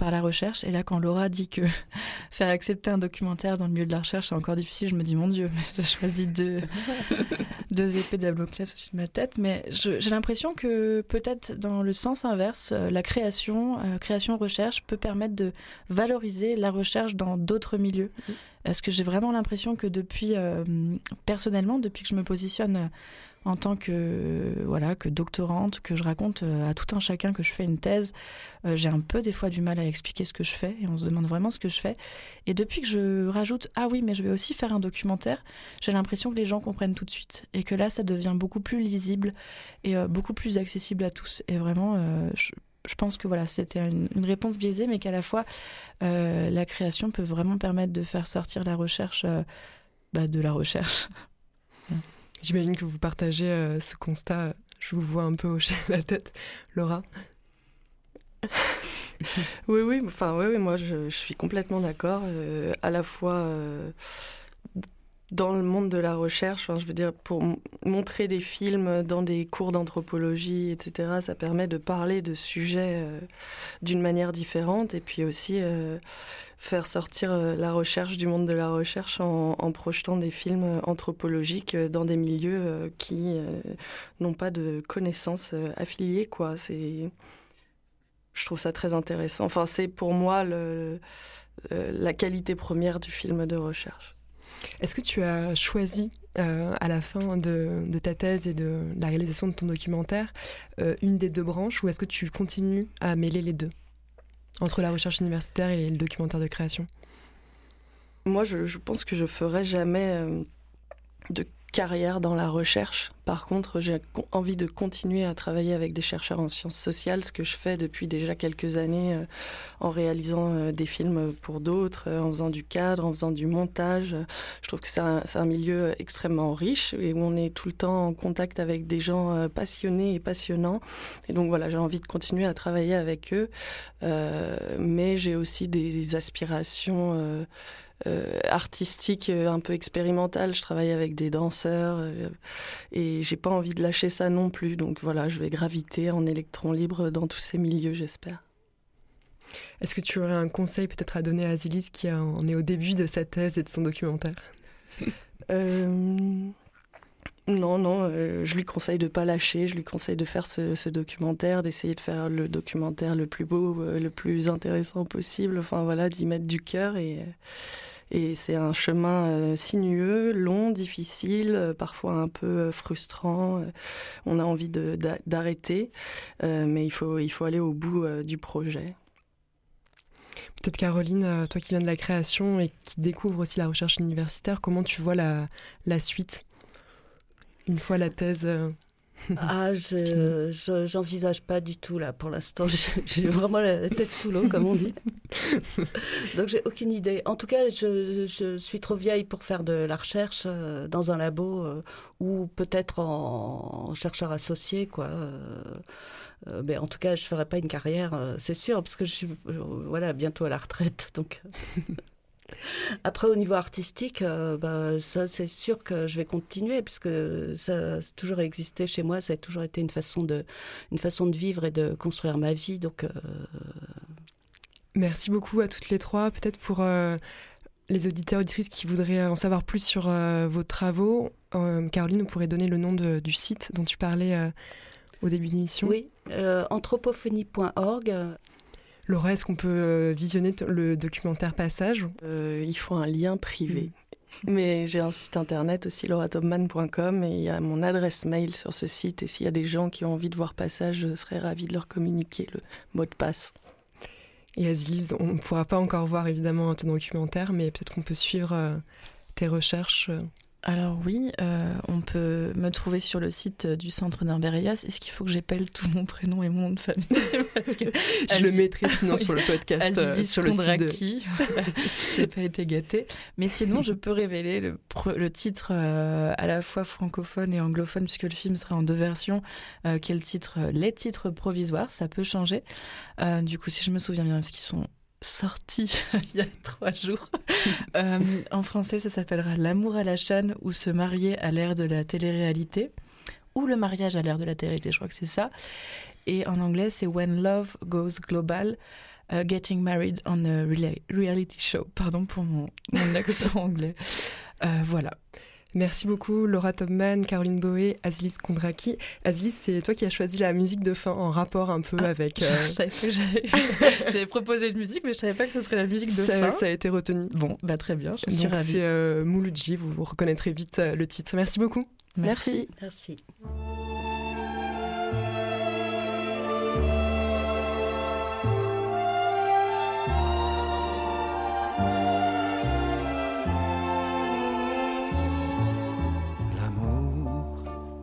par la recherche. Et là, quand Laura dit que faire accepter un documentaire dans le milieu de la recherche, c'est encore difficile, je me dis, mon Dieu, j'ai choisi deux, deux épées d'Abloclès au-dessus de ma tête. Mais j'ai l'impression que peut-être dans le sens inverse, euh, la création, euh, création-recherche peut permettre de valoriser la recherche dans d'autres milieux. Est-ce que j'ai vraiment l'impression que depuis, euh, personnellement, depuis que je me positionne en tant que voilà que doctorante, que je raconte euh, à tout un chacun que je fais une thèse. Euh, j'ai un peu des fois du mal à expliquer ce que je fais et on se demande vraiment ce que je fais. Et depuis que je rajoute ah oui mais je vais aussi faire un documentaire, j'ai l'impression que les gens comprennent tout de suite et que là ça devient beaucoup plus lisible et euh, beaucoup plus accessible à tous. Et vraiment je, pense que voilà, c'était une, réponse biaisée, mais qu'à la fois, la création peut vraiment permettre de faire sortir la recherche bah, de la recherche. J'imagine que vous partagez euh, ce constat. Je vous vois un peu hocher la tête, Laura. oui, oui, enfin, oui, oui moi je, suis complètement d'accord. Euh, à la fois euh, dans le monde de la recherche, je veux dire, pour montrer des films dans des cours d'anthropologie, etc., ça permet de parler de sujets d'une manière différente et puis aussi faire sortir euh, la recherche du monde de la recherche en, projetant des films euh, anthropologiques euh, dans des milieux qui n'ont pas de connaissances affiliées. Quoi. C'est, je trouve ça très intéressant. Enfin, c'est pour moi le, la qualité première du film de recherche. Est-ce que tu as choisi à la fin de, ta thèse et de la réalisation de ton documentaire une des deux branches ou est-ce que tu continues à mêler les deux entre la recherche universitaire et le documentaire de création? Moi, je, pense que je ferai jamais euh, de carrière dans la recherche. Par contre, j'ai envie de continuer à travailler avec des chercheurs en sciences sociales, ce que je fais depuis déjà quelques années euh, en réalisant euh, des films pour d'autres, euh, en faisant du cadre, en faisant du montage. Je trouve que c'est un, un, milieu extrêmement riche et où on est tout le temps en contact avec des gens passionnés et passionnants. Et donc voilà, j'ai envie de continuer à travailler avec eux, mais j'ai aussi des aspirations euh, artistique euh, un peu expérimental. Je travaille avec des danseurs euh, et j'ai pas envie de lâcher ça non plus. Donc voilà, je vais graviter en électron libre dans tous ces milieux, j'espère. Est-ce que tu aurais un conseil peut-être à donner à Azilis qui en est au début de sa thèse et de son documentaire? Non, non, je lui conseille de pas lâcher, je lui conseille de faire ce, ce documentaire, d'essayer de faire le documentaire le plus beau, le plus intéressant possible, enfin voilà, d'y mettre du cœur et, et c'est un chemin euh, sinueux, long, difficile, euh, parfois un peu euh, frustrant. on a envie d'arrêter, mais il faut, il faut aller au bout du projet. Peut-être Caroline, toi qui viens de la création et qui découvre aussi la recherche universitaire, comment tu vois la, la suite? Une fois la thèse ah, je j'envisage pas du tout là pour l'instant. J'ai vraiment la tête sous l'eau, comme on dit. Donc j'ai aucune idée. En tout cas, je, suis trop vieille pour faire de la recherche euh, dans un labo euh, ou peut-être en, chercheur associé, quoi. Euh, mais en tout cas, je ferai pas une carrière, c'est sûr, parce que je suis voilà bientôt à la retraite, donc. Après, au niveau artistique, euh, bah, ça, c'est sûr que je vais continuer, puisque ça a toujours existé chez moi, ça a toujours été une façon de, une façon de vivre et de construire ma vie. Donc, euh, Merci beaucoup à toutes les trois. Peut-être pour euh, les auditeurs auditrices qui voudraient en savoir plus sur vos travaux, Caroline, vous pourrez donner le nom du site dont tu parlais au début de l'émission. Oui, anthropophonie.org. Laura, est-ce qu'on peut euh, visionner le documentaire Passage? Euh, Il faut un lien privé. Mm. Mais j'ai un site internet aussi, lauratopman.com, et il y a mon adresse mail sur ce site. Et s'il y a des gens qui ont envie de voir Passage, je serais ravie de leur communiquer le mot de passe. Et Aziz, on ne pourra pas encore voir évidemment ton documentaire, mais peut-être qu'on peut suivre euh, tes recherches alors oui, euh, on peut me trouver sur le site du Centre Norbert Est-ce qu'il faut que j'appelle tout mon prénom et mon nom de famille Je le mettrai sinon sur le podcast, euh, sur le site. De... J'ai pas été gâtée. Mais sinon, je peux révéler le, le titre euh, à la fois francophone et anglophone, puisque le film sera en deux versions. quel titre Les titres provisoires, ça peut changer. du coup, si je me souviens bien, parce qu'ils sont sorti il y a trois jours. Euh, en français, ça s'appellera L'amour à la chaîne ou se marier à l'ère de la télé-réalité ou le mariage à l'ère de la télé-réalité, je crois que c'est ça. Et en anglais, c'est When Love Goes Global. Uh, getting Married on a Reality Show. Pardon pour mon, accent anglais. Euh, voilà. Merci beaucoup Laura Topman, Caroline Boé, Azilis Kondraki. Azilis, c'est toi qui as choisi la musique de fin en rapport un peu ah, avec... Euh... j'avais proposé une musique, mais je savais pas que ce serait la musique de fin. Ça a été retenu. Bon, bah très bien, je suis ravie. C'est euh, Mouloudji, vous, vous reconnaîtrez vite euh, le titre. Merci beaucoup. Merci. Merci.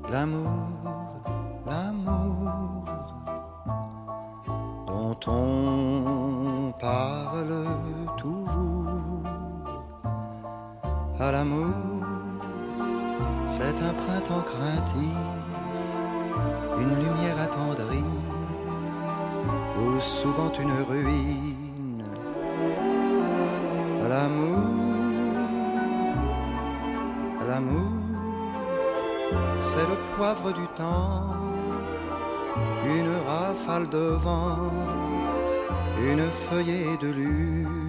L'amour, l'amour dont on parle toujours. À l'amour, c'est un printemps craintif, une lumière attendrie, ou souvent une ruine. À l'amour, à l'amour c'est le poivre du temps, une rafale de vent, une feuillée de lune.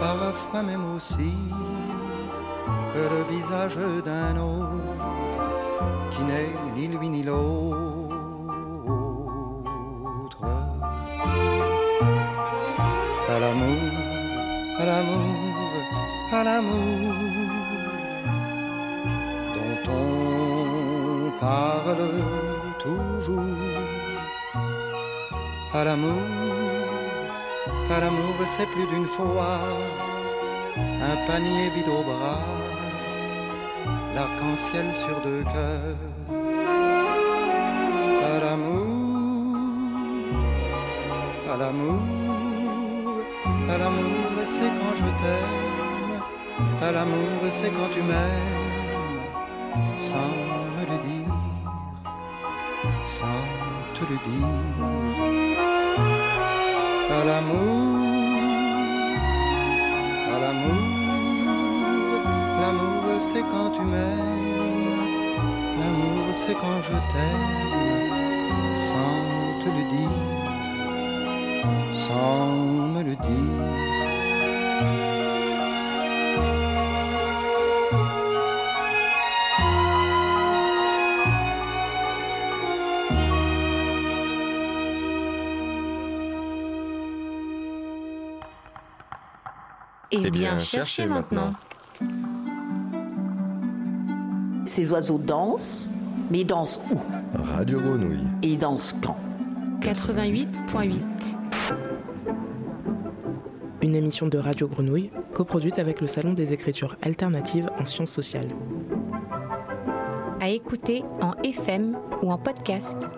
Parfois même aussi le visage d'un autre qui n'est ni lui ni l'autre. À l'amour, à l'amour, à l'amour dont on parle toujours. À l'amour, à l'amour, c'est plus d'une fois un panier vide au bras l'arc-en-ciel sur deux cœurs. À l'amour, à l'amour, à l'amour, c'est quand je t'aime. À l'amour, c'est quand tu m'aimes, sans me le dire, sans te le dire. À l'amour, à l'amour. L'amour c'est quand tu m'aimes, l'amour c'est quand je t'aime, sans te le dire, sans me le dire. Eh bien, cherchez maintenant. Ces oiseaux dansent, mais ils dansent où? Radio Grenouille. Et ils dansent quand? 88.8. Une émission de Radio Grenouille, coproduite avec le Salon des écritures alternatives en sciences sociales. À écouter en FM ou en podcast